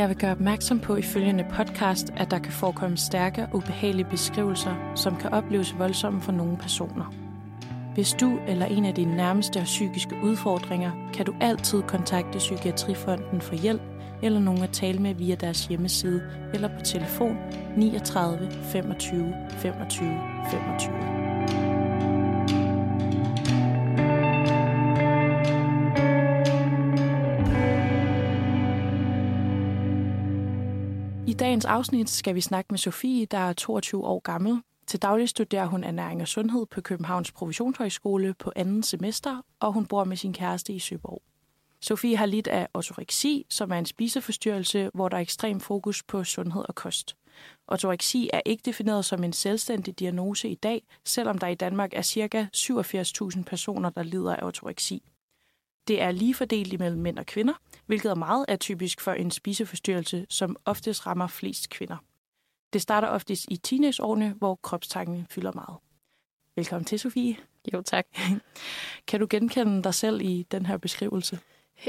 Jeg vil gøre opmærksom på i følgende podcast, at der kan forekomme stærke og ubehagelige beskrivelser, som kan opleves voldsomme for nogle personer. Hvis du eller en af dine nærmeste har psykiske udfordringer, kan du altid kontakte Psykiatrifonden for hjælp eller nogen at tale med via deres hjemmeside eller på telefon 39 25 25 25. dagens afsnit skal vi snakke med Sofie, der er 22 år gammel. Til daglig studerer hun ernæring og sundhed på Københavns Professionshøjskole på anden semester, og hun bor med sin kæreste i Søborg. Sofie har lidt af ortoreksi, som er en spiseforstyrrelse, hvor der er ekstrem fokus på sundhed og kost. Ortoreksi er ikke defineret som en selvstændig diagnose i dag, selvom der i Danmark er ca. 87.000 personer, der lider af ortoreksi. Det er lige fordelt imellem mænd og kvinder, hvilket er meget atypisk for en spiseforstyrrelse, som oftest rammer flest kvinder. Det starter oftest i teenageårene, hvor kropstanken fylder meget. Velkommen til, Sofie. Jo, tak. Kan du genkende dig selv i den her beskrivelse?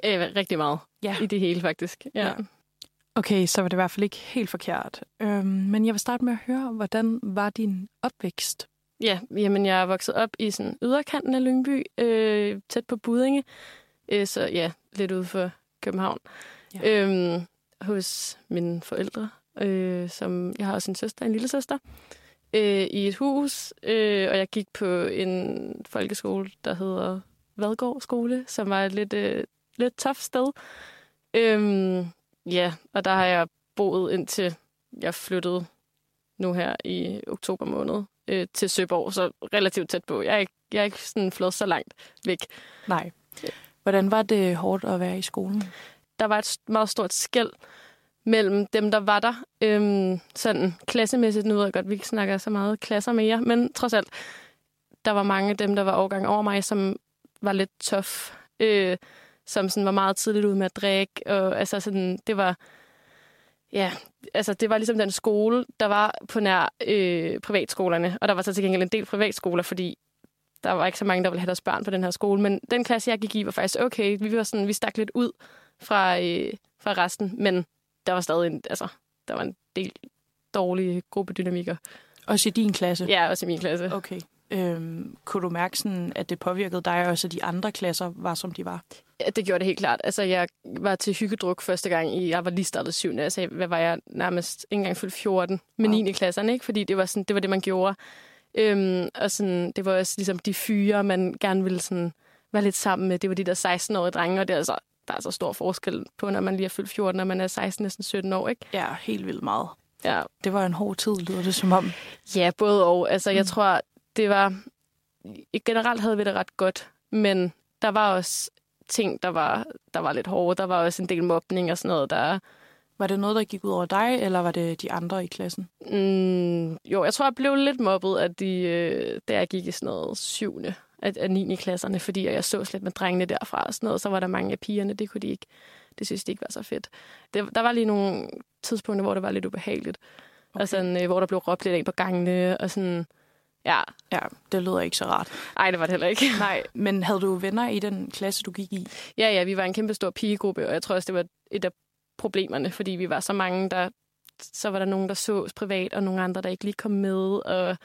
Øh, rigtig meget. Ja. I det hele, faktisk. Ja. Ja. Okay, så var det i hvert fald ikke helt forkert. Øhm, men jeg vil starte med at høre, hvordan var din opvækst? ja, jamen jeg er vokset op i sådan yderkanten af Lyngby, øh, tæt på Budinge. Øh, så ja, lidt ude for København. Ja. Øhm, hos mine forældre, øh, som jeg har også en søster, en lille søster, øh, i et hus. Øh, og jeg gik på en folkeskole, der hedder Vadgård Skole, som var et lidt, øh, lidt tough sted. Øhm, ja, og der har jeg boet indtil jeg flyttede nu her i oktober måned øh, til Søborg, så relativt tæt på. Jeg er ikke, jeg er ikke sådan flået så langt væk. Nej. Hvordan var det hårdt at være i skolen? Der var et meget stort skæld mellem dem, der var der. Øhm, sådan klassemæssigt, nu ved jeg godt, vi ikke snakker så meget klasser mere, men trods alt, der var mange af dem, der var overgang over mig, som var lidt tof, øh, som sådan var meget tidligt ude med at drikke, og altså sådan, det var, ja, altså det var ligesom den skole, der var på nær øh, privatskolerne, og der var så til gengæld en del privatskoler, fordi der var ikke så mange, der ville have deres børn på den her skole, men den klasse, jeg gik i, var faktisk okay. Vi var sådan, vi stak lidt ud fra, øh, fra resten, men der var stadig en, altså, der var en del dårlige gruppedynamikker. Også i din klasse? Ja, også i min klasse. Okay. Øhm, kunne du mærke, sådan, at det påvirkede dig også, at de andre klasser var, som de var? Ja, det gjorde det helt klart. Altså, jeg var til hyggedruk første gang, i, jeg var lige startet 7. Altså, hvad var jeg nærmest ikke engang fyldt 14 med Wow. 9. klasserne, ikke? Fordi det var, sådan, det var det, man gjorde. Øhm, og sådan, det var også ligesom de fyre, man gerne ville sådan, være lidt sammen med. Det var de der 16-årige drenge, og det er altså, der er så stor forskel på, når man lige er fyldt 14, når man er 16, næsten 17 år, ikke? Ja, helt vildt meget. Ja, Det var en hård tid, lyder det som om. Ja, både og. Altså, jeg Mm. tror, det var... Generelt havde vi det ret godt, men der var også ting, der var, der var lidt hårde. Der var også en del mobning og sådan noget, der... Var det noget, der gik ud over dig, eller var det de andre i klassen? Mm, jo, jeg tror, jeg blev lidt mobbet, at de, øh, da jeg gik i sådan noget syvende af, af 9. klasserne, fordi jeg så slet med drengene derfra og sådan noget. Så var der mange af pigerne, det kunne de ikke. Det synes de ikke var så fedt. Det, der var lige nogle tidspunkter, hvor det var lidt ubehageligt. Okay. Og sådan, øh, hvor der blev råbt lidt af på gangene, og sådan... Ja, Ja, det lyder ikke så rart. ej, det var det heller ikke. Nej, men havde du venner i den klasse, du gik i? Ja, ja, vi var en kæmpe stor pigegruppe, og jeg tror også, det var et af problemerne, fordi vi var så mange, der... Så var der nogen, der sås privat, og nogle andre, der ikke lige kom med, og...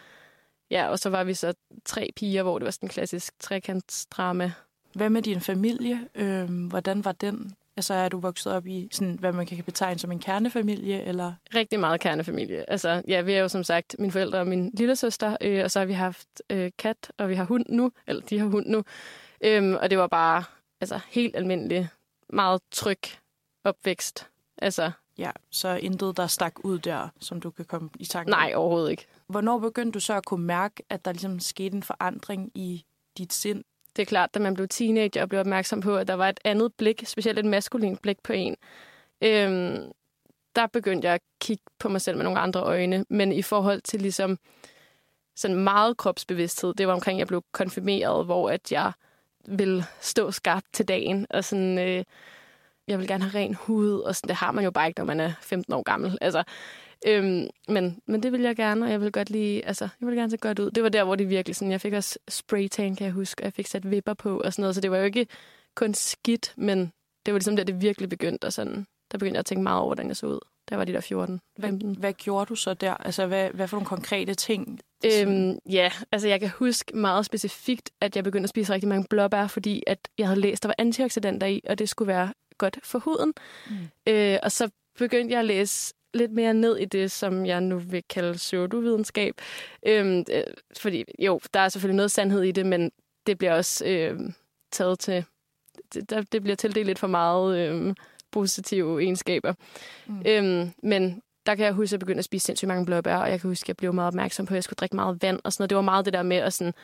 Ja, og så var vi så tre piger, hvor det var sådan en klassisk trekantsdrama. Hvad med din familie? Øhm, hvordan var den? Altså, er du vokset op i, sådan, hvad man kan betegne som en kernefamilie, eller? Rigtig meget kernefamilie. Altså, ja, vi er jo som sagt mine forældre og min lille søster, øh, og så har vi haft øh, kat, og vi har hund nu, eller de har hund nu. Øhm, og det var bare altså, helt almindelig, meget tryg opvækst. Altså, Ja, så intet, der stak ud der, som du kan komme i tanke nej, overhovedet ikke. Hvornår begyndte du så at kunne mærke, at der ligesom skete en forandring i dit sind? det er klart, da man blev teenager og blev opmærksom på, at der var et andet blik, specielt et maskulint blik på en, øhm, der begyndte jeg at kigge på mig selv med nogle andre øjne. Men i forhold til ligesom sådan meget kropsbevidsthed, det var omkring, jeg blev konfirmeret, hvor at jeg ville stå skarpt til dagen, og sådan, øh, jeg vil gerne have ren hud, og sådan, det har man jo bare ikke, når man er 15 år gammel. Altså, øhm, men, men det vil jeg gerne, og jeg vil godt lige, altså, jeg vil gerne se godt ud. Det var der, hvor det virkelig sådan, jeg fik også spraytan, kan jeg huske, og jeg fik sat vipper på og sådan noget, så det var jo ikke kun skidt, men det var ligesom der, det virkelig begyndte at sådan der begyndte jeg at tænke meget over, hvordan jeg så ud. Der var de der 14. Hvad, hvad gjorde du så der? Altså, hvad, hvad for nogle konkrete ting? Øhm, ja, altså jeg kan huske meget specifikt, at jeg begyndte at spise rigtig mange blåbær, fordi at jeg havde læst, der var antioxidanter i, og det skulle være godt for huden. Mm. Øh, og så begyndte jeg at læse lidt mere ned i det, som jeg nu vil kalde pseudovidenskab. Øhm, øh, fordi jo, der er selvfølgelig noget sandhed i det, men det bliver også øh, taget til... Det, der, det bliver tildelt lidt for meget øh, positive egenskaber. Mm. Øhm, men der kan jeg huske, at jeg begyndte at spise sindssygt mange blåbær, og jeg kan huske, at jeg blev meget opmærksom på, at jeg skulle drikke meget vand og sådan noget. Det var meget det der med at sådan,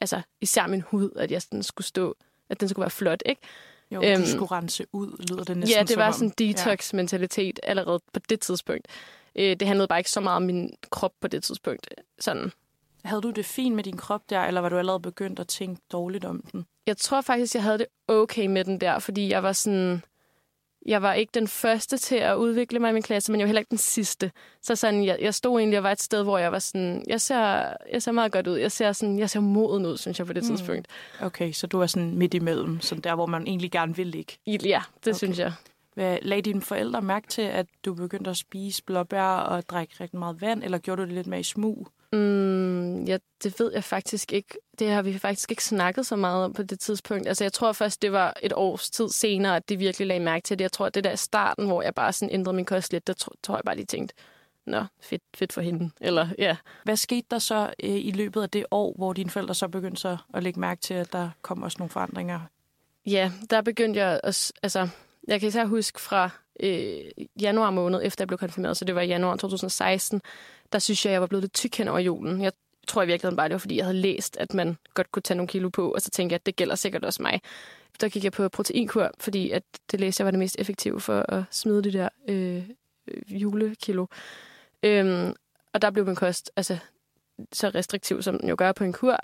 altså især min hud, at jeg sådan skulle stå, at den skulle være flot, ikke? Jo, øhm, du skulle rense ud, lyder det næsten Ja, det var sådan en detox-mentalitet allerede på det tidspunkt. Øh, det handlede bare ikke så meget om min krop på det tidspunkt. Sådan. Havde du det fint med din krop der, eller var du allerede begyndt at tænke dårligt om den? Jeg tror faktisk, jeg havde det okay med den der, fordi jeg var sådan jeg var ikke den første til at udvikle mig i min klasse, men jeg var heller ikke den sidste. Så sådan, jeg, jeg stod egentlig og var et sted, hvor jeg var sådan, jeg ser, jeg ser meget godt ud. Jeg ser, sådan, jeg ser moden ud, synes jeg, på det mm. tidspunkt. Okay, så du er sådan midt imellem, sådan der, hvor man egentlig gerne vil ligge? Ja, det okay. synes jeg. Hvad, lagde dine forældre mærke til, at du begyndte at spise blåbær og drikke rigtig meget vand, eller gjorde du det lidt mere i smug? Mm, ja, det ved jeg faktisk ikke. Det har vi faktisk ikke snakket så meget om på det tidspunkt. Altså, jeg tror først, det var et års tid senere, at det virkelig lagde mærke til det. Jeg tror, at det der starten, hvor jeg bare sådan ændrede min kost lidt, der tror, tror jeg bare, de tænkte, nå, fedt, fedt for hende. Eller, ja. Hvad skete der så øh, i løbet af det år, hvor dine forældre så begyndte så at lægge mærke til, at der kom også nogle forandringer? Ja, der begyndte jeg at, altså, jeg kan især huske fra øh, januar måned, efter jeg blev konfirmeret, så det var i januar 2016, der synes jeg, jeg var blevet lidt tyk hen over julen. Jeg tror i virkeligheden bare, det var, fordi jeg havde læst, at man godt kunne tage nogle kilo på, og så tænkte jeg, at det gælder sikkert også mig. Der gik jeg på proteinkur, fordi at det læste jeg var det mest effektive for at smide de der øh, øh julekilo. Øhm, og der blev min kost altså, så restriktiv, som den jo gør på en kur.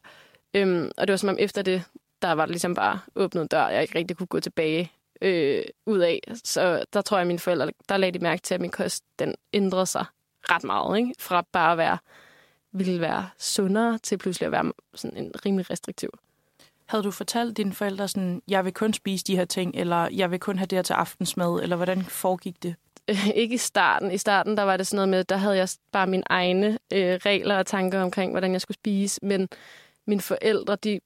Øhm, og det var som om efter det, der var det ligesom bare åbnet en dør, jeg ikke rigtig kunne gå tilbage øh, ud af. Så der tror jeg, at mine forældre, der lagde de mærke til, at min kost, den ændrede sig ret meget, ikke? Fra bare at være, ville være sundere, til pludselig at være sådan en rimelig restriktiv. Havde du fortalt dine forældre sådan, jeg vil kun spise de her ting, eller jeg vil kun have det her til aftensmad, eller hvordan foregik det? ikke i starten. I starten, der var det sådan noget med, der havde jeg bare mine egne øh, regler og tanker omkring, hvordan jeg skulle spise, men mine forældre, de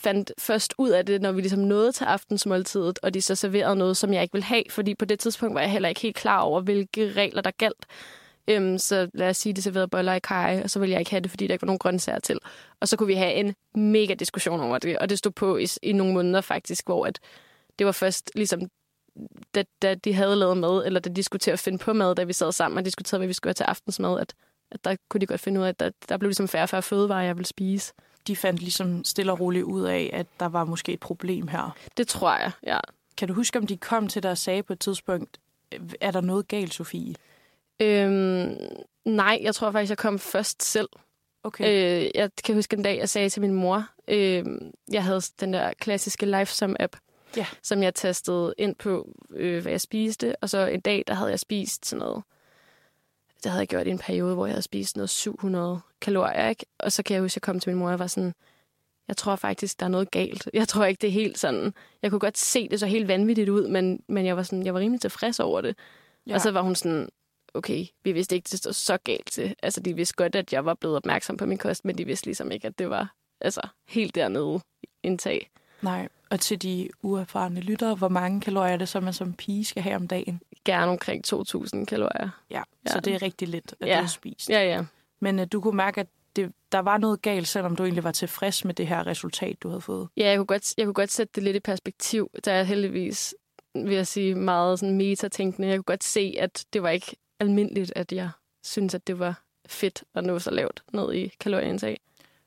fandt først ud af det, når vi ligesom nåede til aftensmåltidet, og de så serverede noget, som jeg ikke ville have, fordi på det tidspunkt var jeg heller ikke helt klar over, hvilke regler der galt. Øhm, så lad os sige, at de serverede boller i kaj, og så ville jeg ikke have det, fordi der ikke var nogen grøntsager til. Og så kunne vi have en mega diskussion over det, og det stod på i, i nogle måneder faktisk, hvor at det var først ligesom, da, da de havde lavet mad, eller da de skulle til at finde på mad, da vi sad sammen og diskuterede, hvad vi skulle have til aftensmad, at, at der kunne de godt finde ud af, at der, der blev ligesom færre og færre fødevarer, jeg ville spise de fandt ligesom stille og roligt ud af, at der var måske et problem her. Det tror jeg, ja. Kan du huske, om de kom til dig og sagde på et tidspunkt, er der noget galt, Sofie? Øhm, nej, jeg tror faktisk, jeg kom først selv. Okay. Øh, jeg kan huske en dag, jeg sagde til min mor, øh, jeg havde den der klassiske LifeSum-app, ja. som jeg tastede ind på, øh, hvad jeg spiste. Og så en dag, der havde jeg spist sådan noget det havde jeg gjort i en periode, hvor jeg havde spist noget 700 kalorier, ikke? Og så kan jeg huske, at jeg kom til min mor og var sådan, jeg tror faktisk, der er noget galt. Jeg tror ikke, det er helt sådan. Jeg kunne godt se, det så helt vanvittigt ud, men, men jeg var sådan, jeg var rimelig tilfreds over det. Ja. Og så var hun sådan, okay, vi vidste ikke, det stod så galt til. Altså, de vidste godt, at jeg var blevet opmærksom på min kost, men de vidste ligesom ikke, at det var altså, helt dernede indtag. Nej, og til de uerfarne lyttere, hvor mange kalorier er det så, man som pige skal have om dagen? Gerne omkring 2.000 kalorier. Ja, ja, så det er rigtig lidt, at ja. du har spist. Ja, ja. Men uh, du kunne mærke, at det, der var noget galt, selvom du egentlig var tilfreds med det her resultat, du havde fået. Ja, jeg kunne godt, jeg kunne godt sætte det lidt i perspektiv. Der er heldigvis, vil jeg sige, meget sådan metatænkende. Jeg kunne godt se, at det var ikke almindeligt, at jeg synes, at det var fedt at nå så lavt ned i kalorieindtag.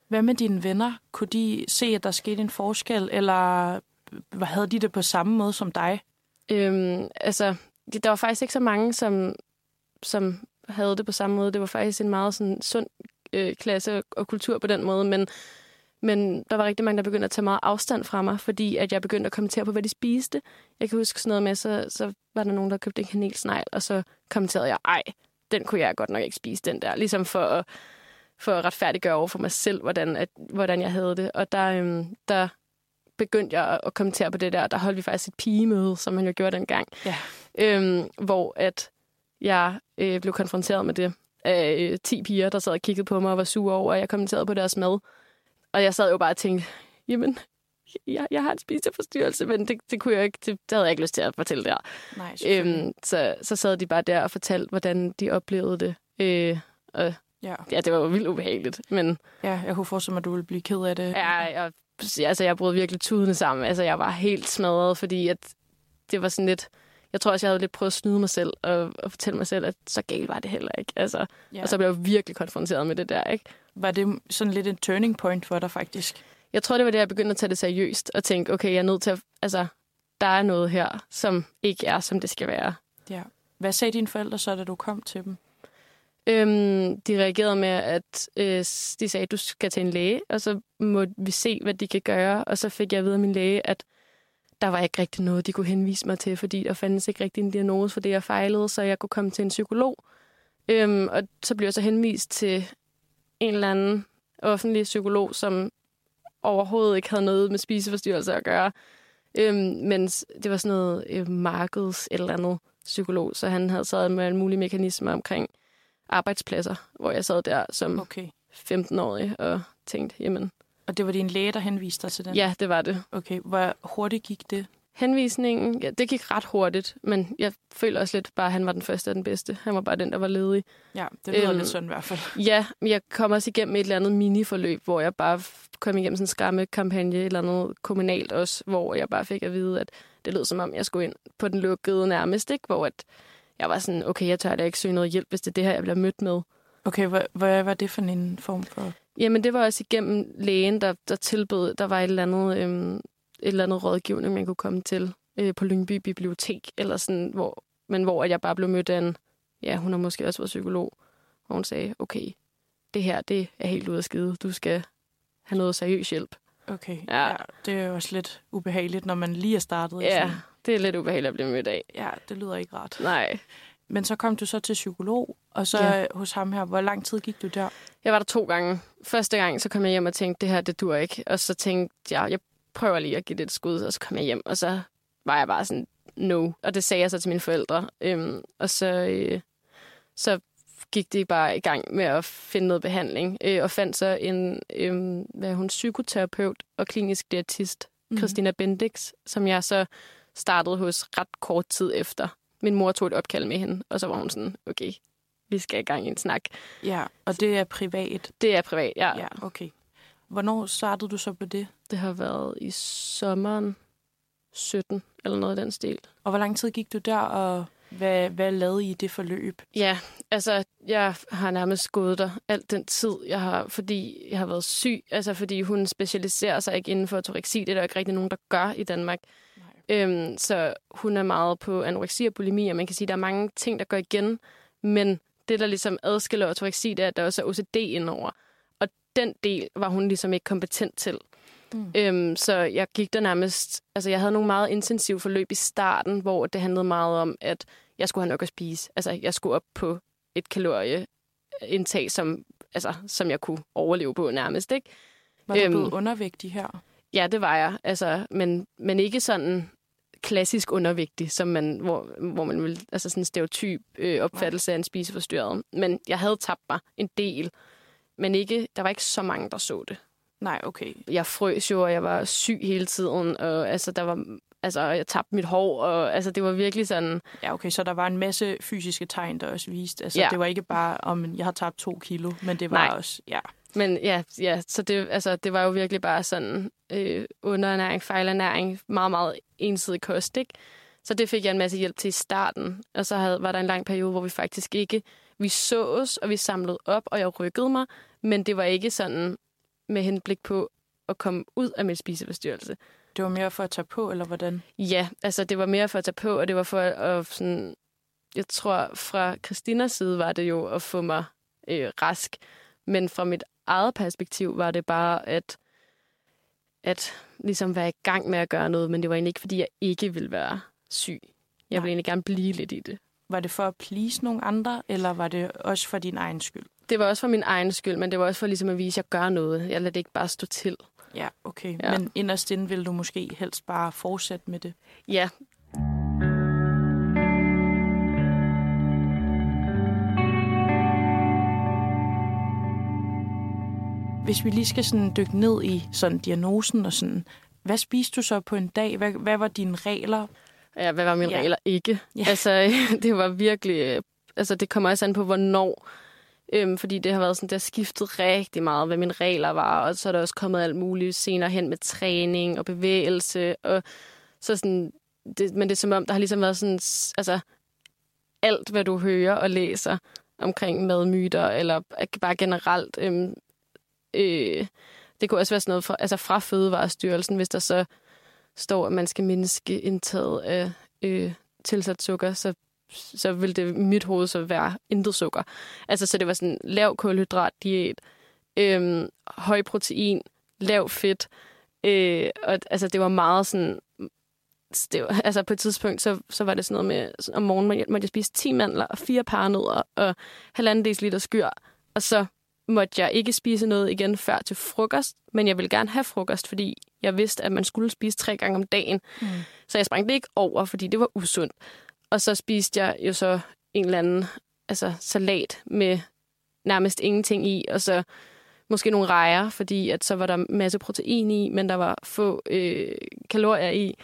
Hvad med dine venner? Kunne de se, at der skete en forskel, eller øh, havde de det på samme måde som dig? Øhm, altså, der var faktisk ikke så mange, som, som havde det på samme måde. Det var faktisk en meget sådan, sund øh, klasse og kultur på den måde, men, men der var rigtig mange, der begyndte at tage meget afstand fra mig, fordi at jeg begyndte at kommentere på, hvad de spiste. Jeg kan huske sådan noget med, så, så var der nogen, der købte en kanelsnegl, og så kommenterede jeg, ej, den kunne jeg godt nok ikke spise, den der. Ligesom for at for at retfærdiggøre over for mig selv, hvordan, at, hvordan jeg havde det. Og der, øhm, der begyndte jeg at kommentere på det der. Der holdt vi faktisk et pigemøde, som man jo gjorde dengang. Ja. Øhm, hvor at jeg øh, blev konfronteret med det af øh, 10 piger, der sad og kiggede på mig og var sure over, at jeg kommenterede på deres mad. Og jeg sad jo bare og tænkte, jamen, jeg, jeg har en spiseforstyrrelse, men det, det, kunne jeg ikke, det, det havde jeg ikke lyst til at fortælle der. Nej, Øhm, så, så sad de bare der og fortalte, hvordan de oplevede det. Øh, og ja. ja, det var jo vildt ubehageligt, men ja, jeg kunne forestille mig, at du ville blive ked af det. ja, jeg, altså, jeg brød virkelig tudene sammen. Altså, jeg var helt smadret, fordi at det var sådan lidt... Jeg tror også, jeg havde lidt prøvet at snyde mig selv og, og fortælle mig selv, at så galt var det heller ikke. Altså, ja. Og så blev jeg virkelig konfronteret med det der, ikke? Var det sådan lidt en turning point for dig, faktisk? Jeg tror, det var det, jeg begyndte at tage det seriøst og tænke, okay, jeg er nødt til at... Altså, der er noget her, som ikke er, som det skal være. Ja. Hvad sagde dine forældre så, da du kom til dem? Øhm, de reagerede med, at øh, de sagde, at du skal til en læge, og så må vi se, hvad de kan gøre. Og så fik jeg at vide af min læge, at der var ikke rigtig noget, de kunne henvise mig til, fordi der fandtes ikke rigtig en diagnose for det, jeg fejlede, så jeg kunne komme til en psykolog. Øhm, og så blev jeg så henvist til en eller anden offentlig psykolog, som overhovedet ikke havde noget med spiseforstyrrelser at gøre. Øhm, mens det var sådan noget øh, markeds eller andet psykolog, så han havde sad med alle mulige mekanismer omkring arbejdspladser, hvor jeg sad der som Okay. 15-årig og tænkte, jamen, Og det var din læge, der henviste dig til den? ja, det var det. Okay. Hvor hurtigt gik det? Henvisningen, ja, det gik ret hurtigt, men jeg føler også lidt bare, at han var den første og den bedste. Han var bare den, der var ledig. Ja, det lyder Øhm, lidt sådan i hvert fald. Ja, men jeg kom også igennem et eller andet miniforløb, hvor jeg bare kom igennem sådan en skræmmekampagne, et eller andet kommunalt også, hvor jeg bare fik at vide, at det lød som om, jeg skulle ind på den lukkede nærmest, ikke? hvor at jeg var sådan, okay, jeg tør da ikke søge noget hjælp, hvis det er det her, jeg bliver mødt med. Okay, hvad, hvad var det for en form for... Jamen, det var også igennem lægen, der, der tilbød, der var et eller andet, øhm, et eller andet rådgivning, man kunne komme til øh, på Lyngby Bibliotek, eller sådan, hvor, men hvor at jeg bare blev mødt af en, ja, hun har måske også været psykolog, hvor hun sagde, okay, det her, det er helt ude af skide, du skal have noget seriøs hjælp. Okay, Ja. ja. det er jo også lidt ubehageligt, når man lige er startet. Ja, sådan- det er lidt ubehageligt at blive mødt af. ja, det lyder ikke rart. Nej. Men så kom du så til psykolog, og så Ja. ja. hos ham her. Hvor lang tid gik du der? Jeg var der to gange. Første gang, så kom jeg hjem og tænkte, det her, det dur ikke. Og så tænkte jeg, jeg prøver lige at give det et skud, og så kom jeg hjem, og så var jeg bare sådan, no. Og det sagde jeg så til mine forældre. Øhm, og så, øh, så gik de bare i gang med at finde noget behandling, øh, og fandt så en, øh, hvad hun, psykoterapeut og klinisk diætist, Mhm. Christina Bendix, som jeg så startede hos ret kort tid efter. Min mor tog et opkald med hende, og så var hun sådan, okay, vi skal i gang i en snak. Ja, og det er privat. Det er privat, ja. Ja, okay. Hvornår startede du så på det? Det har været i sommeren 17, eller noget af den stil. Og hvor lang tid gik du der, og hvad, hvad lavede I i det forløb? Ja, altså, jeg har nærmest gået der alt den tid, jeg har, fordi jeg har været syg. Altså, fordi hun specialiserer sig ikke inden for autoreksi. Det er der ikke rigtig nogen, der gør i Danmark. Øhm, så hun er meget på anoreksi og bulimi, og man kan sige, at der er mange ting, der går igen. Men det, der ligesom adskiller autoreksi, det er, at der også er OCD indover. Og den del var hun ligesom ikke kompetent til. Mm. Øhm, så jeg gik der nærmest... Altså, jeg havde nogle meget intensive forløb i starten, hvor det handlede meget om, at jeg skulle have nok at spise. Altså, jeg skulle op på et kalorieindtag, som, altså, som jeg kunne overleve på nærmest, ikke? Var du Øhm. blevet undervægtig her? Ja, det var jeg. Altså, men, men ikke sådan klassisk undervægtig, som man, hvor, hvor man vil, altså sådan en stereotyp øh, opfattelse af en spiseforstyrret. Men jeg havde tabt mig en del, men ikke, der var ikke så mange, der så det. Nej, okay. Jeg frøs jo, og jeg var syg hele tiden, og altså, der var, altså, jeg tabte mit hår, og altså, det var virkelig sådan, Ja, okay, så der var en masse fysiske tegn, der også viste. Altså, Ja. det var ikke bare, om jeg har tabt to kilo, men det var Nej. også, ja. Men ja, ja så det, altså, det var jo virkelig bare sådan øh, underernæring, fejlernæring, meget, meget ensidig kost, ikke? Så det fik jeg en masse hjælp til i starten. Og så havde, var der en lang periode, hvor vi faktisk ikke... Vi sås, og vi samlede op, og jeg rykkede mig. Men det var ikke sådan med henblik på at komme ud af min spiseforstyrrelse. Det var mere for at tage på, eller hvordan? Ja, altså det var mere for at tage på, og det var for at sådan... Jeg tror, fra Christinas side var det jo at få mig øh, rask. Men fra mit eget perspektiv var det bare at, at ligesom være i gang med at gøre noget, men det var egentlig ikke, fordi jeg ikke ville være syg. Jeg Nej. ville egentlig gerne blive lidt i det. Var det for at please nogle andre, eller var det også for din egen skyld? Det var også for min egen skyld, men det var også for ligesom at vise, at jeg gør noget. Jeg lader det ikke bare stå til. Ja, okay. Ja. Men inderst inde vil du måske helst bare fortsætte med det. Ja, Hvis vi lige skal sådan dykke ned i sådan diagnosen og sådan, hvad spiste du så på en dag? Hvad, hvad var dine regler? Ja, hvad var mine Ja. regler ikke? Ja. Altså, det var virkelig... øh, Altså, det kommer også an på, hvornår. Øhm, fordi det har været sådan, det har skiftet rigtig meget, hvad mine regler var. Og så er der også kommet alt muligt senere hen med træning og bevægelse. Og så sådan... Det, men det er som om, der har ligesom været sådan... Altså, alt, hvad du hører og læser omkring madmyter, eller bare generelt... Øhm, øh, det kunne også være sådan noget fra, altså fra Fødevarestyrelsen, hvis der så står, at man skal mindske indtaget af øh, tilsat sukker, så, så vil det i mit hoved så være intet sukker. Altså, så det var sådan lav kulhydrat diæt, øh, høj protein, lav fedt, øh, og altså, det var meget sådan, det var, altså på et tidspunkt, så, så var det sådan noget med, sådan om morgenen måtte jeg, måtte jeg spise 10 mandler og fire paranødder og halvanden deciliter skyr, og så måtte jeg ikke spise noget igen før til frokost, men jeg ville gerne have frokost, fordi jeg vidste, at man skulle spise tre gange om dagen. Mm. Så jeg sprang det ikke over, fordi det var usundt. Og så spiste jeg jo så en eller anden altså, salat med nærmest ingenting i, og så måske nogle rejer, fordi at så var der masse protein i, men der var få øh, kalorier i.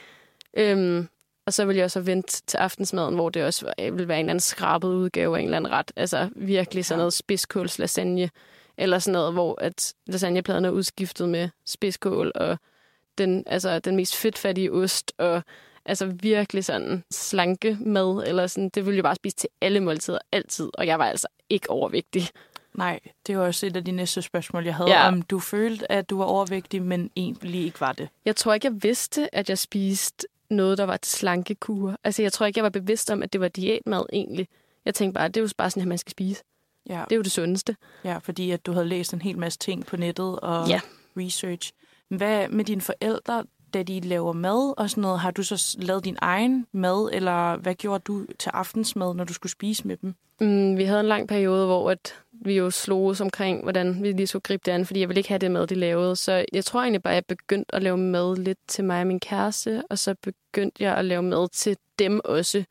Øhm, og så ville jeg så vente til aftensmaden, hvor det også var, ville være en eller anden skrabet udgave af en eller anden ret. Altså virkelig sådan noget spidskålslasagne, eller sådan noget, hvor at lasagnepladen er udskiftet med spidskål og den, altså, den mest fedtfattige ost, og altså virkelig sådan slanke mad, eller sådan, det ville jeg bare spise til alle måltider, altid, og jeg var altså ikke overvægtig. Nej, det var også et af de næste spørgsmål, jeg havde. Ja. Om du følte, at du var overvægtig, men egentlig ikke var det. Jeg tror ikke, jeg vidste, at jeg spiste noget, der var et slankekur. Altså, jeg tror ikke, jeg var bevidst om, at det var diætmad egentlig. Jeg tænkte bare, det er jo bare sådan, at man skal spise. Ja, Det er jo det sundeste. ja fordi at du havde læst en hel masse ting på nettet og Ja. research. Hvad med dine forældre, da de laver mad og sådan noget? Har du så lavet din egen mad, eller hvad gjorde du til aftensmad, når du skulle spise med dem? Mm, vi havde en lang periode, hvor at vi jo slog os omkring, hvordan vi lige skulle gribe det an, fordi jeg ville ikke have det mad, de lavede. Så jeg tror egentlig bare, at jeg begyndte at lave mad lidt til mig og min kæreste, og så begyndte jeg at lave mad til dem også.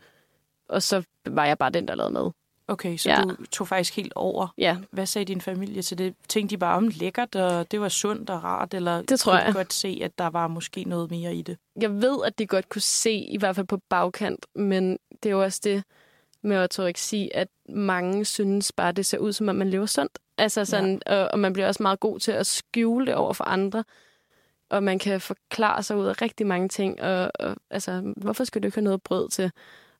Og så var jeg bare den, der lavede mad. Okay, så Ja. du tog faktisk helt over. Ja, Hvad sagde din familie til det? Tænkte de bare om lækkert, og det var sundt og rart, eller Det tror kunne jeg. godt se, at der var måske noget mere i det? jeg ved, at de godt kunne se, i hvert fald på bagkant, men det er jo også det med ortoreksi, at mange synes bare, det ser ud, som om man lever sundt. Altså sådan, ja. og, og man bliver også meget god til at skjule det over for andre. Og man kan forklare sig ud af rigtig mange ting. Og, og altså, hvorfor skal du ikke have noget brød til?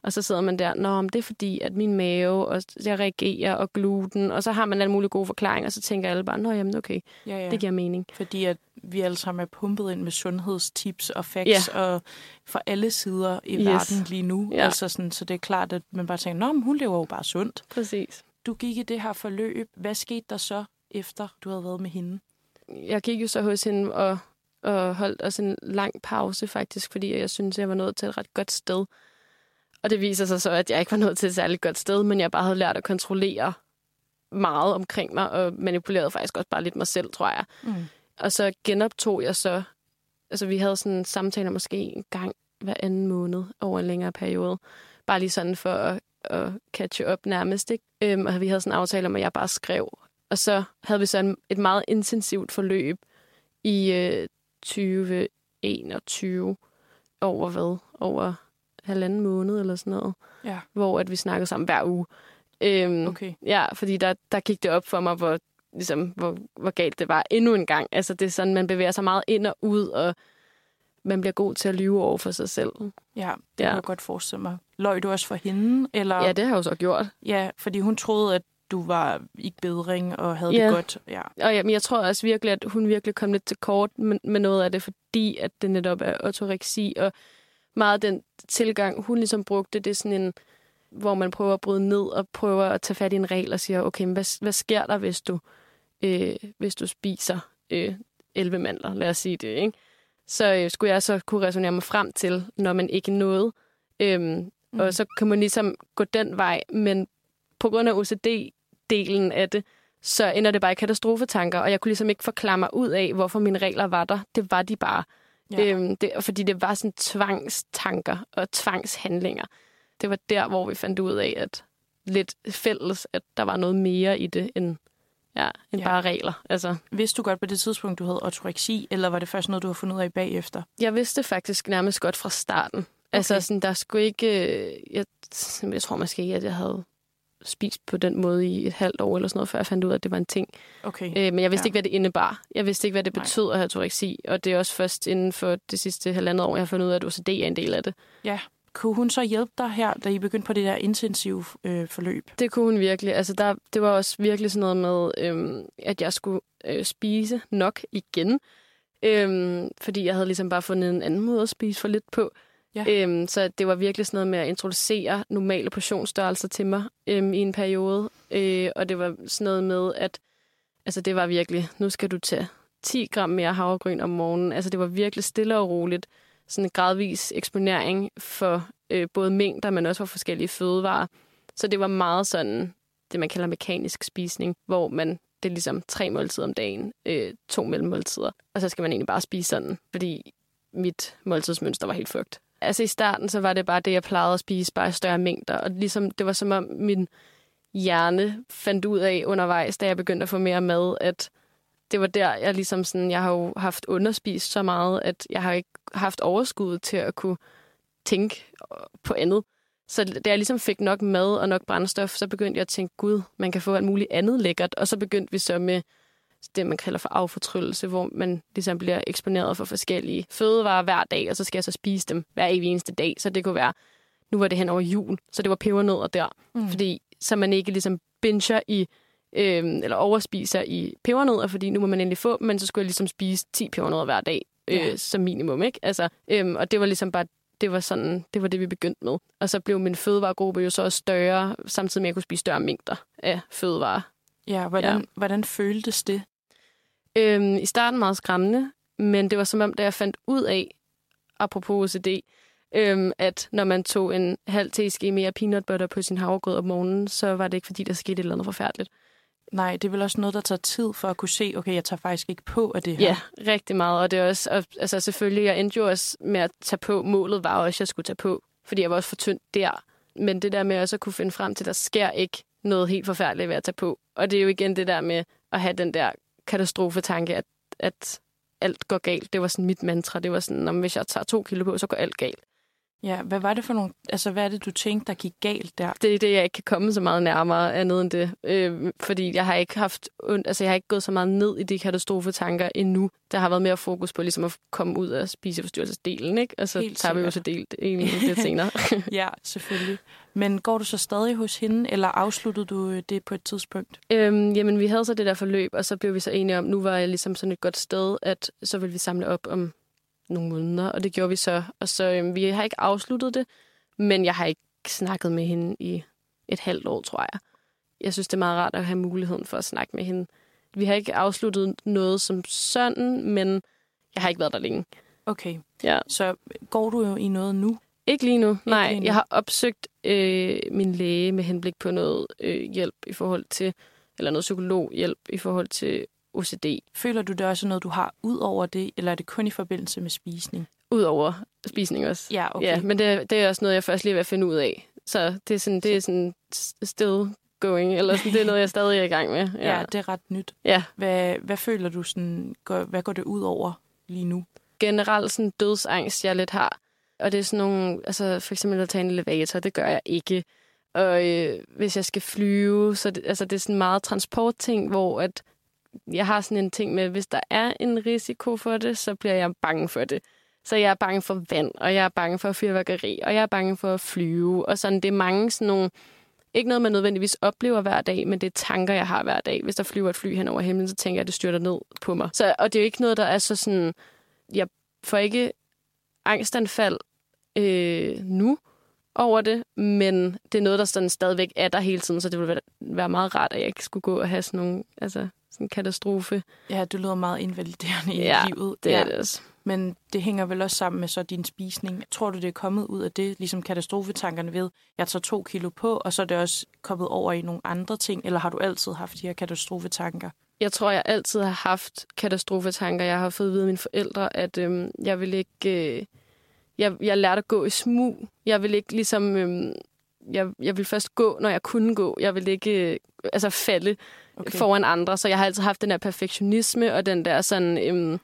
Og så sidder man der, nå, men det er fordi, at min mave, og jeg reagerer, og gluten, og så har man alle mulige gode forklaringer, og så tænker alle bare, nå, jamen okay, Ja, ja. det giver mening. Fordi at vi alle sammen er pumpet ind med sundhedstips og facts Ja. og fra alle sider i Yes. verden lige nu. Ja. Altså sådan, så det er klart, at man bare tænker, nå, men hun lever jo bare sundt. Præcis. Du gik i det her forløb. Hvad skete der så, efter du havde været med hende? jeg gik jo så hos hende og, og holdt også en lang pause faktisk, fordi jeg synes, jeg var nået til et ret godt sted. Og det viser sig så, at jeg ikke var nået til et særligt godt sted, men jeg bare havde lært at kontrollere meget omkring mig, og manipulerede faktisk også bare lidt mig selv, tror jeg. Mm. Og så genoptog jeg så, altså vi havde sådan samtaler måske en gang hver anden måned over en længere periode. Bare lige sådan for at, at catch up nærmest, ikke? Øhm, og vi havde sådan en aftale om, at jeg bare skrev. Og så havde vi så en, et meget intensivt forløb i øh, 2021 over hvad? Over halvanden måned eller sådan noget, Ja, hvor at vi snakkede sammen hver uge. Øhm, okay. Ja, fordi der, der gik det op for mig, hvor, ligesom, hvor, hvor galt det var endnu en gang. Altså, det er sådan, man bevæger sig meget ind og ud, og man bliver god til at lyve over for sig selv. Ja, det Ja. kan jeg godt forestille mig. Løg du også for hende? Eller? Ja, det har jeg jo så gjort. ja, fordi hun troede, at du var i bedring og havde Ja. det godt. Ja. Og jamen, jeg tror også virkelig, at hun virkelig kom lidt til kort med, med noget af det, fordi at det netop er ortoreksi, og meget den tilgang, hun ligesom brugte, det er sådan en, hvor man prøver at bryde ned og prøver at tage fat i en regel og siger, okay, men hvad, hvad sker der, hvis du, øh, hvis du spiser øh, 11 mandler, lad os sige det, ikke? Så øh, skulle jeg så kunne resonere mig frem til, når man ikke nåede. Øhm, Mm. Og så kan man ligesom gå den vej, men på grund af OCD-delen af det, så ender det bare i katastrofetanker, og jeg kunne ligesom ikke forklare mig ud af, hvorfor mine regler var der. Det var de bare. Ja. Øhm, det, fordi det var sådan tvangstanker og tvangshandlinger. Det var der, hvor vi fandt ud af, at lidt fælles, at der var noget mere i det, end, ja, end ja. bare regler. Altså. Vidste du godt på det tidspunkt, du havde ortoreksi, eller var det først noget, du har fundet ud af bagefter? Jeg vidste faktisk nærmest godt fra starten. Altså, okay. Altså, sådan, der skulle ikke... Øh, jeg, jeg tror måske ikke, at jeg havde spist på den måde i et halvt år eller sådan noget, før jeg fandt ud af, at det var en ting. Okay. Øh, men jeg vidste ja. ikke, hvad det indebar. Jeg vidste ikke, hvad det betød Nej. at have ortoreksi. Og det er også først inden for det sidste halvandet år, jeg har fundet ud af, at OCD er en del af det. Ja. Kunne hun så hjælpe dig her, da I begyndte på det der intensive øh, forløb? Det kunne hun virkelig. Altså, der, det var også virkelig sådan noget med, øhm, at jeg skulle øh, spise nok igen. Øhm, fordi jeg havde ligesom bare fundet en anden måde at spise for lidt på. Ja. Øhm, så det var virkelig sådan noget med at introducere normale portionsstørrelser til mig øhm, i en periode. Øh, og det var sådan noget med, at altså, det var virkelig, nu skal du tage 10 gram mere havregryn om morgenen. Altså det var virkelig stille og roligt. Sådan en gradvis eksponering for øh, både mængder, men også for forskellige fødevarer. Så det var meget sådan, det man kalder mekanisk spisning, hvor man det er ligesom tre måltider om dagen, øh, to mellemmåltider, og så skal man egentlig bare spise sådan, fordi mit måltidsmønster var helt fugt altså i starten, så var det bare det, jeg plejede at spise, bare i større mængder. Og ligesom, det var som om min hjerne fandt ud af undervejs, da jeg begyndte at få mere mad, at det var der, jeg ligesom sådan, jeg har jo haft underspist så meget, at jeg har ikke haft overskud til at kunne tænke på andet. Så da jeg ligesom fik nok mad og nok brændstof, så begyndte jeg at tænke, gud, man kan få alt muligt andet lækkert. Og så begyndte vi så med det, man kalder for affortryllelse, hvor man ligesom bliver eksponeret for forskellige fødevarer hver dag, og så skal jeg så spise dem hver evig eneste dag. Så det kunne være, nu var det hen over jul, så det var pebernødder der. Mm. Fordi så man ikke ligesom binger i, øh, eller overspiser i pebernødder, fordi nu må man endelig få men så skulle jeg ligesom spise 10 pebernødder hver dag, øh, ja. som minimum, ikke? Altså, øh, og det var ligesom bare det var sådan, det var det, vi begyndte med. Og så blev min fødevaregruppe jo så også større, samtidig med, at jeg kunne spise større mængder af fødevarer. Ja, hvordan, ja. hvordan føltes det? Øhm, I starten meget skræmmende, men det var som om, da jeg fandt ud af, apropos OCD, øhm, at når man tog en halv teske mere peanut butter på sin havregrød om morgenen, så var det ikke, fordi der skete et eller andet forfærdeligt. Nej, det er vel også noget, der tager tid for at kunne se, okay, jeg tager faktisk ikke på af det her. Ja, rigtig meget. Og det er også, og, altså selvfølgelig, jeg endte jo også med at tage på. Målet var også, at jeg skulle tage på, fordi jeg var også for tynd der. Men det der med også at kunne finde frem til, at der sker ikke noget helt forfærdeligt ved at tage på. Og det er jo igen det der med at have den der katastrofetanke, at, at alt går galt. Det var sådan mit mantra. Det var sådan, om hvis jeg tager to kilo på, så går alt galt. Ja, hvad var det for nogle, altså hvad er det, du tænkte, der gik galt der? Det er det, jeg ikke kan komme så meget nærmere andet end det. Øh, fordi jeg har ikke haft, altså jeg har ikke gået så meget ned i de katastrofetanker endnu. Der har været mere fokus på ligesom at komme ud af spiseforstyrrelsesdelen, ikke? Og så Helt tager vi jo så delt en lidt senere. ja, selvfølgelig. Men går du så stadig hos hende, eller afsluttede du øh, det på et tidspunkt? Øhm, jamen, vi havde så det der forløb, og så blev vi så enige om, nu var jeg ligesom sådan et godt sted, at så ville vi samle op om nogle måneder, og det gjorde vi så. Og så øhm, vi har ikke afsluttet det, men jeg har ikke snakket med hende i et halvt år, tror jeg. Jeg synes, det er meget rart at have muligheden for at snakke med hende. Vi har ikke afsluttet noget som sådan, men jeg har ikke været der længe. Okay. Ja. Så går du jo i noget nu? Ikke lige nu, ikke nej. Lige nu. Jeg har opsøgt øh, min læge med henblik på noget øh, hjælp i forhold til, eller noget psykologhjælp i forhold til OCD. Føler du det også noget, du har ud over det, eller er det kun i forbindelse med spisning? Udover spisning også. Ja, okay. Ja, men det, det er også noget, jeg først lige vil finde ud af. Så det er sådan, det er sådan still going, eller sådan, det er noget, jeg stadig er i gang med. Ja, ja det er ret nyt. Ja. Hvad, hvad føler du sådan, går, hvad går det ud over lige nu? Generelt sådan dødsangst, jeg lidt har. Og det er sådan nogle, altså for eksempel at tage en elevator, det gør jeg ikke. Og øh, hvis jeg skal flyve, så det, altså, det er sådan meget transportting, hvor at jeg har sådan en ting med, at hvis der er en risiko for det, så bliver jeg bange for det. Så jeg er bange for vand, og jeg er bange for fyrværkeri, og jeg er bange for at flyve. Og sådan, det er mange sådan nogle, ikke noget, man nødvendigvis oplever hver dag, men det er tanker, jeg har hver dag. Hvis der flyver et fly hen over himlen, så tænker jeg, at det styrter ned på mig. Så, og det er jo ikke noget, der er så sådan, jeg får ikke angstanfald øh, nu over det, men det er noget, der sådan stadigvæk er der hele tiden, så det ville være meget rart, at jeg ikke skulle gå og have sådan nogle, altså sådan en katastrofe. Ja, det lyder meget invaliderende i ja, livet. det ja. er det også. Men det hænger vel også sammen med så din spisning. Tror du, det er kommet ud af det, ligesom katastrofetankerne ved, jeg tager to kilo på, og så er det også kommet over i nogle andre ting, eller har du altid haft de her katastrofetanker? Jeg tror, jeg altid har haft katastrofetanker. Jeg har fået at vide af mine forældre, at øhm, jeg vil ikke... Øh, jeg, jeg lærte at gå i smug. Jeg vil ikke ligesom... Øhm, jeg, jeg vil først gå, når jeg kunne gå. Jeg vil ikke øh, altså falde okay. foran andre. Så jeg har altid haft den der perfektionisme og den der sådan... Øhm,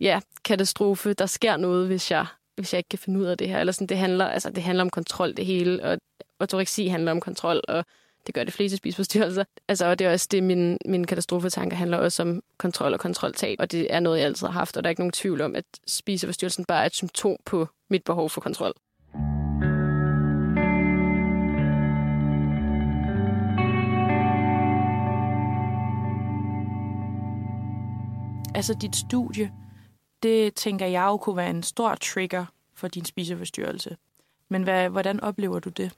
ja, katastrofe. Der sker noget, hvis jeg, hvis jeg ikke kan finde ud af det her. Eller sådan, det, handler, altså, det handler om kontrol, det hele. Og ortoreksi handler om kontrol, og det gør det fleste spiseforstyrrelser. Altså, og det er også det, min, min katastrofetanker handler også om kontrol og kontroltab. Og det er noget, jeg altid har haft, og der er ikke nogen tvivl om, at spiseforstyrrelsen bare er et symptom på mit behov for kontrol. Altså dit studie, det tænker jeg jo kunne være en stor trigger for din spiseforstyrrelse. Men hvad, hvordan oplever du det?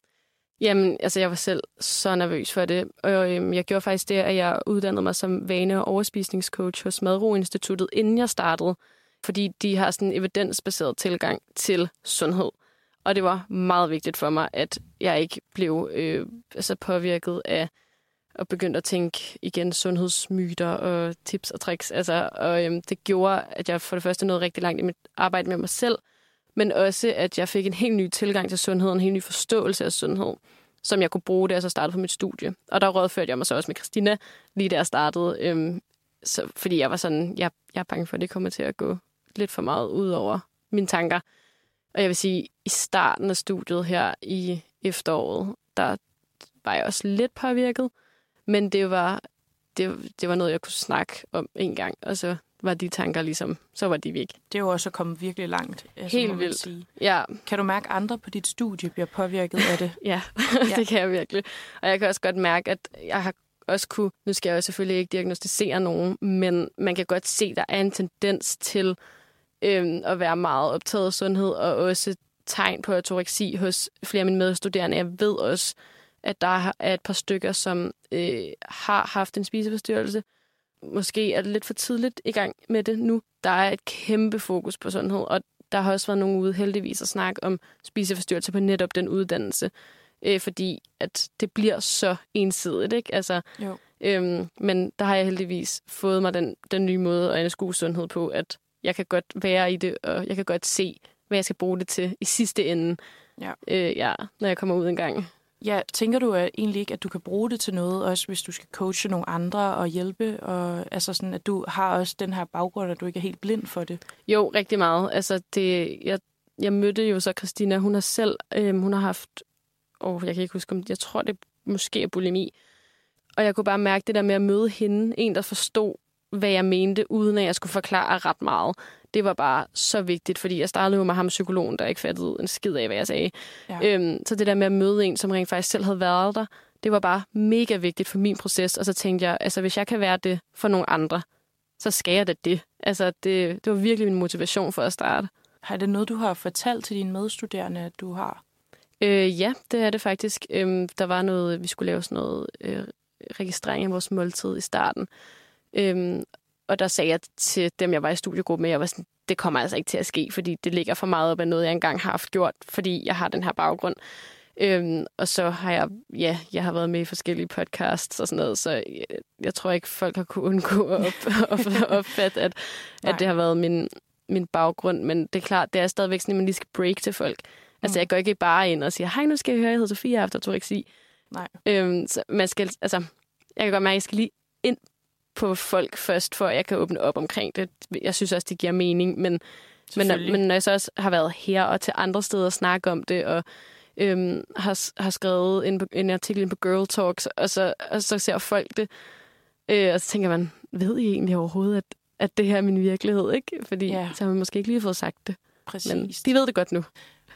Jamen, altså jeg var selv så nervøs for det, og øhm, jeg gjorde faktisk det, at jeg uddannede mig som vane- og overspisningscoach hos Madro Instituttet, inden jeg startede, fordi de har sådan en evidensbaseret tilgang til sundhed. Og det var meget vigtigt for mig, at jeg ikke blev øh, altså påvirket af og begyndte at tænke igen sundhedsmyter og tips og tricks. Altså, og øhm, det gjorde, at jeg for det første nåede rigtig langt i mit arbejde med mig selv, men også, at jeg fik en helt ny tilgang til sundhed, en helt ny forståelse af sundhed, som jeg kunne bruge, da jeg så startede på mit studie. Og der rådførte jeg mig så også med Christina, lige da jeg startede, øhm, så, fordi jeg var sådan, jeg, jeg er bange for, at det kommer til at gå lidt for meget ud over mine tanker. Og jeg vil sige, i starten af studiet her i efteråret, der var jeg også lidt påvirket, men det var, det, det var noget, jeg kunne snakke om en gang, og så var de tanker ligesom, så var de væk. Det er jo også kommet virkelig langt. Altså, Helt vildt. Sige. Ja. Kan du mærke, at andre på dit studie bliver påvirket af det? ja, ja, det kan jeg virkelig. Og jeg kan også godt mærke, at jeg har også kunne, nu skal jeg jo selvfølgelig ikke diagnostisere nogen, men man kan godt se, at der er en tendens til øhm, at være meget optaget af sundhed, og også tegn på atoreksi hos flere af mine medstuderende. Jeg ved også, at der er et par stykker, som øh, har haft en spiseforstyrrelse. Måske er det lidt for tidligt i gang med det nu. Der er et kæmpe fokus på sundhed, og der har også været nogen ude heldigvis at snakke om spiseforstyrrelse på netop den uddannelse. Øh, fordi at det bliver så ensidigt, ikke? Altså, jo. Øhm, men der har jeg heldigvis fået mig den, den nye måde at anskue sundhed på, at jeg kan godt være i det, og jeg kan godt se, hvad jeg skal bruge det til i sidste ende, ja. Øh, ja, når jeg kommer ud en gang. Ja, tænker du at egentlig ikke, at du kan bruge det til noget, også hvis du skal coache nogle andre og hjælpe, og altså sådan, at du har også den her baggrund, at du ikke er helt blind for det? Jo, rigtig meget. Altså, det, jeg, jeg mødte jo så Christina, hun har selv, øhm, hun har haft, oh, jeg kan ikke huske, om jeg tror, det måske er bulimi. Og jeg kunne bare mærke det der med at møde hende, en, der forstod, hvad jeg mente, uden at jeg skulle forklare ret meget det var bare så vigtigt, fordi jeg startede jo med ham psykologen, der ikke fattede en skid af, hvad jeg sagde. Ja. Øhm, så det der med at møde en, som rent faktisk selv havde været der, det var bare mega vigtigt for min proces. Og så tænkte jeg, altså hvis jeg kan være det for nogle andre, så skal jeg da det. Altså det, det var virkelig min motivation for at starte. Har det noget, du har fortalt til dine medstuderende, at du har? Øh, ja, det er det faktisk. Øhm, der var noget, vi skulle lave sådan noget øh, registrering af vores måltid i starten. Øhm, og der sagde jeg til dem, jeg var i studiegruppe med, jeg var sådan, det kommer altså ikke til at ske, fordi det ligger for meget op af noget, jeg engang har haft gjort, fordi jeg har den her baggrund. Øhm, og så har jeg, ja, jeg har været med i forskellige podcasts og sådan noget, så jeg, jeg tror ikke, folk har kunnet undgå at, op, at opfatte, at, at det har været min, min baggrund. Men det er klart, det er stadigvæk sådan, at man lige skal break til folk. Altså, mm. jeg går ikke bare ind og siger, hej, nu skal jeg høre, jeg hedder Sofia efter toreksi. Nej. Øhm, så man skal, altså, jeg kan godt mærke, at jeg skal lige ind på folk først, for at jeg kan åbne op omkring det. Jeg synes også, det giver mening, men, men, men når jeg så også har været her og til andre steder og snakke om det, og øhm, har, har skrevet en, en artikel på Girl Talks, og så, og så ser folk det, øh, og så tænker man, ved I egentlig overhovedet, at, at det her er min virkelighed, ikke? Fordi ja. så har man måske ikke lige fået sagt det. Præcis. Men de ved det godt nu.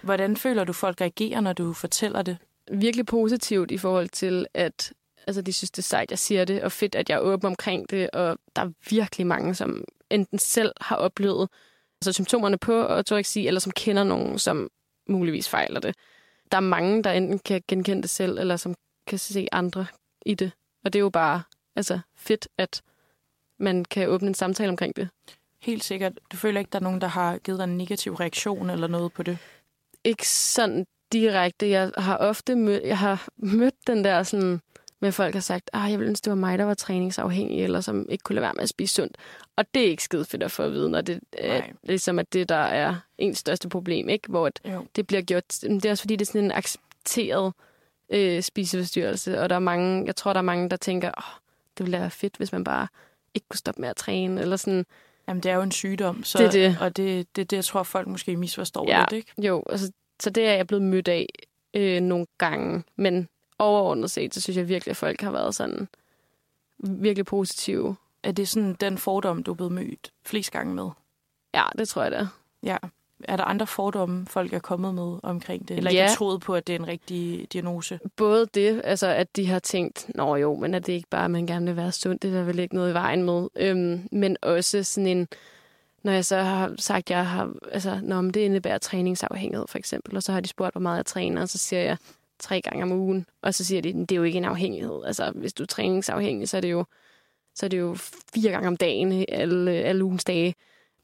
Hvordan føler du, folk reagerer, når du fortæller det? Virkelig positivt i forhold til, at Altså, de synes, det er sejt, jeg siger det, og fedt, at jeg er åben omkring det, og der er virkelig mange, som enten selv har oplevet altså symptomerne på ortoreksi, eller som kender nogen, som muligvis fejler det. Der er mange, der enten kan genkende det selv, eller som kan se andre i det. Og det er jo bare altså, fedt, at man kan åbne en samtale omkring det. Helt sikkert. Du føler ikke, der er nogen, der har givet dig en negativ reaktion eller noget på det? Ikke sådan direkte. Jeg har ofte mødt, jeg har mødt den der sådan, med folk har sagt, at jeg ville ønske, det var mig, der var træningsafhængig, eller som ikke kunne lade være med at spise sundt. Og det er ikke skide fedt at få at vide, når det er ligesom at det, der er ens største problem, ikke? hvor at det bliver gjort. Det er også fordi, det er sådan en accepteret øh, spiseforstyrrelse, og der er mange, jeg tror, der er mange, der tænker, oh, det ville være fedt, hvis man bare ikke kunne stoppe med at træne, eller sådan. Jamen, det er jo en sygdom, så, det er det. og det, det, det, jeg tror, folk måske misforstår ja, lidt, ikke? Jo, altså, så det er jeg blevet mødt af øh, nogle gange, men overordnet set, så synes jeg virkelig, at folk har været sådan virkelig positive. Er det sådan den fordom, du er blevet mødt flest gange med? Ja, det tror jeg, det er. Ja. Er der andre fordomme, folk er kommet med omkring det? Eller ja. ikke troet på, at det er en rigtig diagnose? Både det, altså at de har tænkt, nå jo, men er det ikke bare, at man gerne vil være sund? Det er der vel ikke noget i vejen med. Øhm, men også sådan en, når jeg så har sagt, at jeg har, altså, når det indebærer træningsafhængighed for eksempel, og så har de spurgt, hvor meget jeg træner, og så siger jeg tre gange om ugen, og så siger de, at det er jo ikke en afhængighed. Altså, hvis du er træningsafhængig, så er det jo, så er det jo fire gange om dagen, alle, alle ugens dage.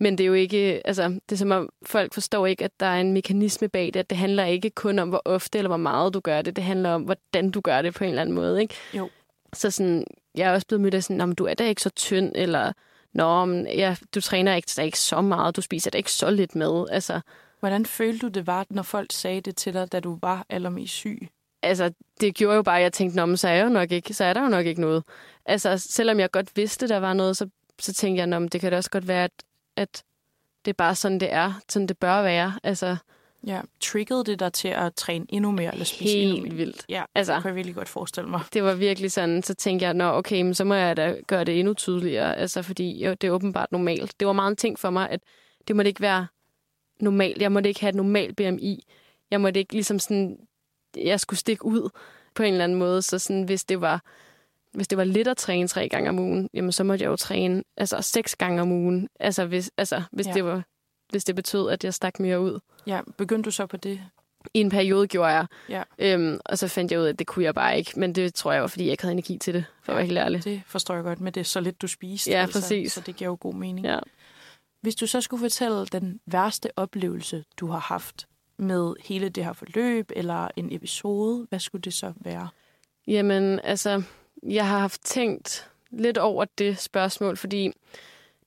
Men det er jo ikke, altså, det er som om folk forstår ikke, at der er en mekanisme bag det, at det handler ikke kun om, hvor ofte eller hvor meget du gør det, det handler om, hvordan du gør det på en eller anden måde, ikke? Jo. Så sådan, jeg er også blevet mødt af sådan, du er da ikke så tynd, eller Nå, men ja, du træner ikke, der ikke så meget, du spiser da ikke så lidt med. Altså, Hvordan følte du det var, når folk sagde det til dig, da du var allermest syg? Altså, det gjorde jo bare, at jeg tænkte, Nå, men så er, jeg jo nok ikke, så er der jo nok ikke noget. Altså, selvom jeg godt vidste, der var noget, så, så tænkte jeg, Nå, men det kan da også godt være, at, at det er bare sådan, det er. Sådan det bør være. Altså, Ja, triggede det dig til at træne endnu mere, eller spise helt endnu mere? vildt. Ja, Altså- det kan jeg virkelig godt forestille mig. Det var virkelig sådan, så tænkte jeg, nå okay, men så må jeg da gøre det endnu tydeligere, altså fordi jo, det er åbenbart normalt. Det var meget en ting for mig, at det måtte ikke være normalt. Jeg måtte ikke have et normalt BMI. Jeg måtte ikke ligesom sådan, jeg skulle stikke ud på en eller anden måde, så sådan, hvis det var hvis det var lidt at træne tre gange om ugen, jamen så måtte jeg jo træne altså seks gange om ugen. Altså hvis, altså, hvis, Ja. ja. det, var, hvis det betød, at jeg stak mere ud. Ja, begyndte du så på det? I en periode gjorde jeg, Ja, øhm, og så fandt jeg ud af, at det kunne jeg bare ikke. Men det tror jeg var, fordi jeg ikke havde energi til det, for at være helt ærlig. det forstår jeg godt, men det er så lidt, du spiste. Ja, præcis. Så det giver jo god mening. Ja. Hvis du så skulle fortælle den værste oplevelse, du har haft med hele det her forløb, eller en episode, hvad skulle det så være? Jamen, altså, jeg har haft tænkt lidt over det spørgsmål, fordi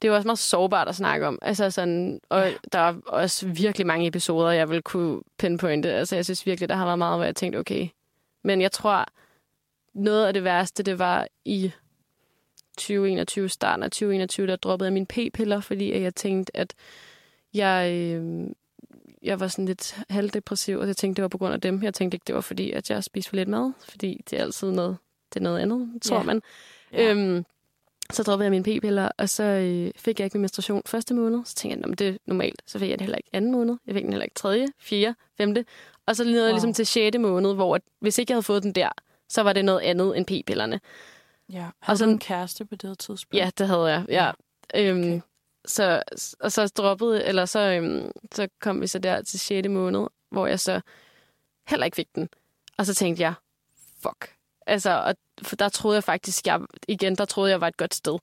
det er jo også meget sårbart at snakke om. Altså sådan, og Ja. der er også virkelig mange episoder, jeg vil kunne pinpointe. Altså, jeg synes virkelig, der har været meget, hvor jeg tænkte, okay. Men jeg tror, noget af det værste, det var i 2021, starten af 2021, der droppede jeg mine p-piller, fordi at jeg tænkte, at jeg, øh, jeg var sådan lidt halvdepressiv, og jeg tænkte, det var på grund af dem. Jeg tænkte ikke, det var fordi, at jeg spiste for lidt mad, fordi det er altid noget, det er noget andet, tror Ja. man. Ja. Øhm, så droppede jeg mine p-piller, og så øh, fik jeg ikke min menstruation første måned. Så tænkte jeg, "Nå, men det er normalt. Så fik jeg det heller ikke anden måned. Jeg fik den heller ikke tredje, fjerde, femte. Og så nåede wow. Wow. jeg ligesom til sjette måned, hvor at, hvis ikke jeg havde fået den der, så var det noget andet end p-pillerne. Ja. Havde og sådan- en kæreste på det tidspunkt? Ja, det havde jeg. Ja. Øhm, Okay. så, og så droppede, eller så, øhm, så kom vi så der til 6. måned, hvor jeg så heller ikke fik den. Og så tænkte jeg, fuck. Altså, og, for der troede jeg faktisk, jeg, igen, der troede jeg var et godt sted.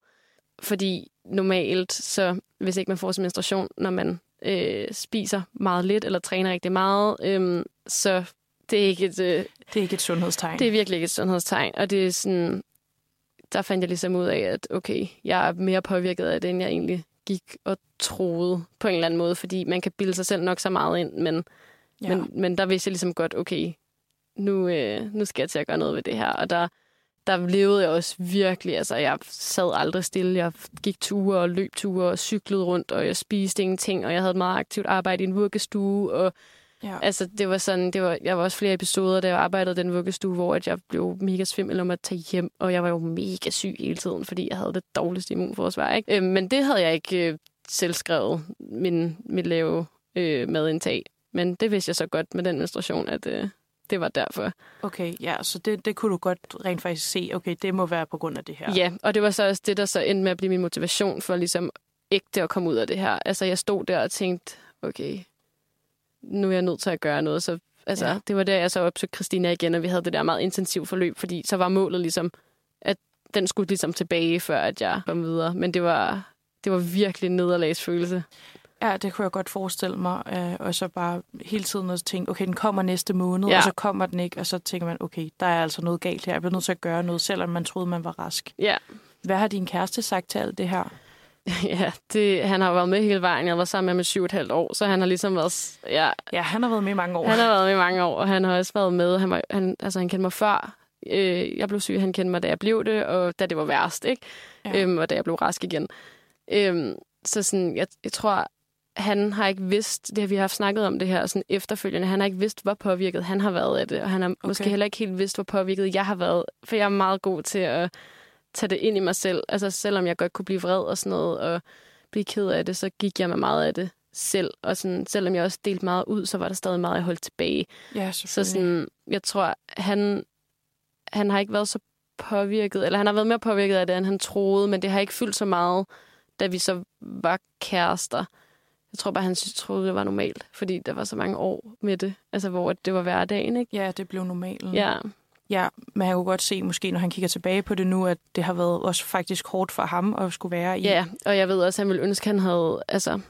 Fordi normalt, så hvis ikke man får sin menstruation, når man øh, spiser meget lidt, eller træner rigtig meget, øhm, så det er ikke et, øh, Det er ikke et sundhedstegn. det er virkelig ikke et sundhedstegn, og det er sådan, der fandt jeg ligesom ud af, at okay, jeg er mere påvirket af det, end jeg egentlig gik og troede på en eller anden måde, fordi man kan bilde sig selv nok så meget ind, men, ja. men, men der vidste jeg ligesom godt, okay, nu, øh, nu skal jeg til at gøre noget ved det her, og der, der levede jeg også virkelig, altså jeg sad aldrig stille, jeg gik ture og løb ture og cyklede rundt, og jeg spiste ingenting, og jeg havde et meget aktivt arbejde i en vuggestue, og ja. Altså, det var sådan, det var, jeg var også flere episoder, da jeg arbejdede i den vuggestue, hvor at jeg blev mega svimmel om at tage hjem, og jeg var jo mega syg hele tiden, fordi jeg havde det dårligste immunforsvar, ikke? Øh, men det havde jeg ikke øh, selv skrevet, min, mit lave øh, madindtag. Men det vidste jeg så godt med den menstruation, at øh, det var derfor. Okay, ja, så det, det kunne du godt rent faktisk se. Okay, det må være på grund af det her. Ja. ja, og det var så også det, der så endte med at blive min motivation for ligesom ægte at komme ud af det her. Altså, jeg stod der og tænkte, okay, nu er jeg nødt til at gøre noget. Så altså, Ja. det var der, jeg så opsøgte Christina igen, og vi havde det der meget intensivt forløb, fordi så var målet ligesom, at den skulle ligesom tilbage, før at jeg kom videre. Men det var, det var virkelig en nederlagsfølelse. Ja, det kunne jeg godt forestille mig. Øh, og så bare hele tiden at tænke, okay, den kommer næste måned, Ja. og så kommer den ikke. Og så tænker man, okay, der er altså noget galt her. Jeg bliver nødt til at gøre noget, selvom man troede, man var rask. Ja, Hvad har din kæreste sagt til alt det her? ja det, han har været med hele vejen. Jeg var sammen med ham i syv og et halvt år, så han har ligesom været... Ja, Ja, han har været med i mange år. han har været med i mange år, og han har også været med. Han, var, han, altså, han kendte mig før. Øh, jeg blev syg, han kendte mig, da jeg blev det, og da det var værst, ikke? Ja. Øhm, og da jeg blev rask igen. Øhm, så sådan, jeg, jeg tror, han har ikke vidst, det har vi har haft snakket om det her sådan efterfølgende, han har ikke vidst, hvor påvirket han har været af det, og han har okay. måske heller ikke helt vidst, hvor påvirket jeg har været, for jeg er meget god til at tage det ind i mig selv. Altså selvom jeg godt kunne blive vred og sådan noget, og blive ked af det, så gik jeg med meget af det selv. Og sådan, selvom jeg også delte meget ud, så var der stadig meget, jeg holdt tilbage. Ja, Så sådan, jeg tror, han, han har ikke været så påvirket, eller han har været mere påvirket af det, end han troede, men det har ikke fyldt så meget, da vi så var kærester. Jeg tror bare, han synes- troede, det var normalt, fordi der var så mange år med det, altså hvor det var hverdagen, ikke? Ja, det blev normalen. Ja, ja, men han kunne godt se, måske når han kigger tilbage på det nu, at det har været også faktisk hårdt for ham at skulle være i. ja, og jeg ved også, at han ville ønske, at han havde altså,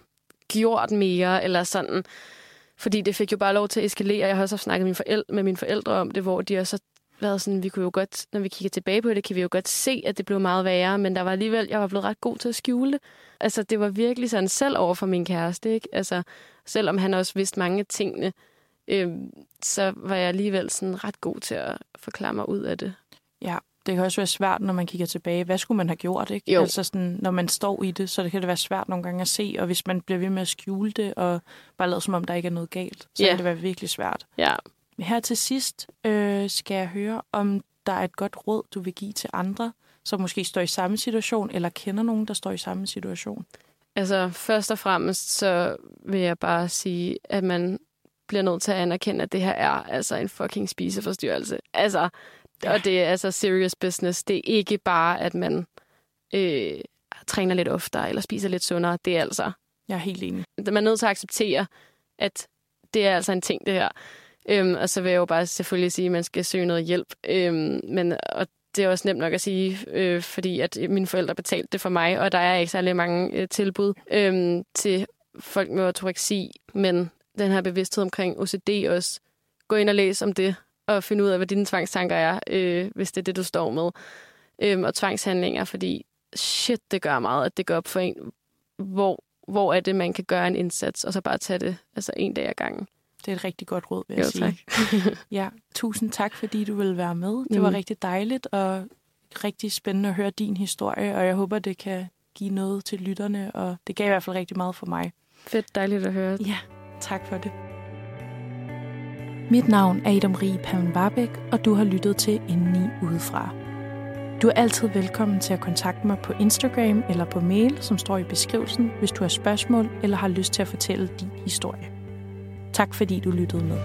gjort mere, eller sådan, fordi det fik jo bare lov til at eskalere. Jeg har også haft snakket med mine forældre, med mine forældre om det, hvor de også har været sådan, vi kunne jo godt, når vi kigger tilbage på det, kan vi jo godt se, at det blev meget værre, men der var alligevel, jeg var blevet ret god til at skjule det. Altså, det var virkelig sådan selv over for min kæreste, ikke? Altså, selvom han også vidste mange af tingene, øh, så var jeg alligevel sådan ret god til at forklare mig ud af det. Ja, det kan også være svært, når man kigger tilbage. Hvad skulle man have gjort, ikke? Jo. Altså sådan, når man står i det, så det kan det være svært nogle gange at se, og hvis man bliver ved med at skjule det, og bare lade som om, der ikke er noget galt, så Ja. kan det være virkelig svært. Ja, her til sidst øh, skal jeg høre, om der er et godt råd, du vil give til andre, som måske står i samme situation, eller kender nogen, der står i samme situation. Altså, først og fremmest, så vil jeg bare sige, at man bliver nødt til at anerkende, at det her er altså en fucking spiseforstyrrelse. Altså, Ja. og det er altså serious business. Det er ikke bare, at man øh, træner lidt oftere eller spiser lidt sundere. Det er altså, Jeg er helt enig. man er nødt til at acceptere, at det er altså en ting, det her. Øhm, og så vil jeg jo bare selvfølgelig sige, at man skal søge noget hjælp. Øhm, men, og det er også nemt nok at sige, øh, fordi at mine forældre betalte det for mig, og der er ikke særlig mange øh, tilbud øh, til folk med ortoreksi. Men den her bevidsthed omkring OCD også, gå ind og læs om det, og finde ud af, hvad dine tvangstanker er, øh, hvis det er det, du står med. Øh, og tvangshandlinger, fordi shit, det gør meget, at det går op for en, hvor, hvor er det, man kan gøre en indsats, og så bare tage det altså en dag ad gangen. Det er et rigtig godt råd, vil jeg Jo, sige. tak. Ja, tusind tak, fordi du ville være med. Det var rigtig dejligt og rigtig spændende at høre din historie, og jeg håber, det kan give noget til lytterne, og det gav i hvert fald rigtig meget for mig. Fedt, dejligt at høre. Ja, tak for det. Mit navn er Adam Rie Paven Barbæk, og du har lyttet til Indeni Udefra. Du er altid velkommen til at kontakte mig på Instagram eller på mail, som står i beskrivelsen, hvis du har spørgsmål eller har lyst til at fortælle din historie. Tak fordi du lyttede med.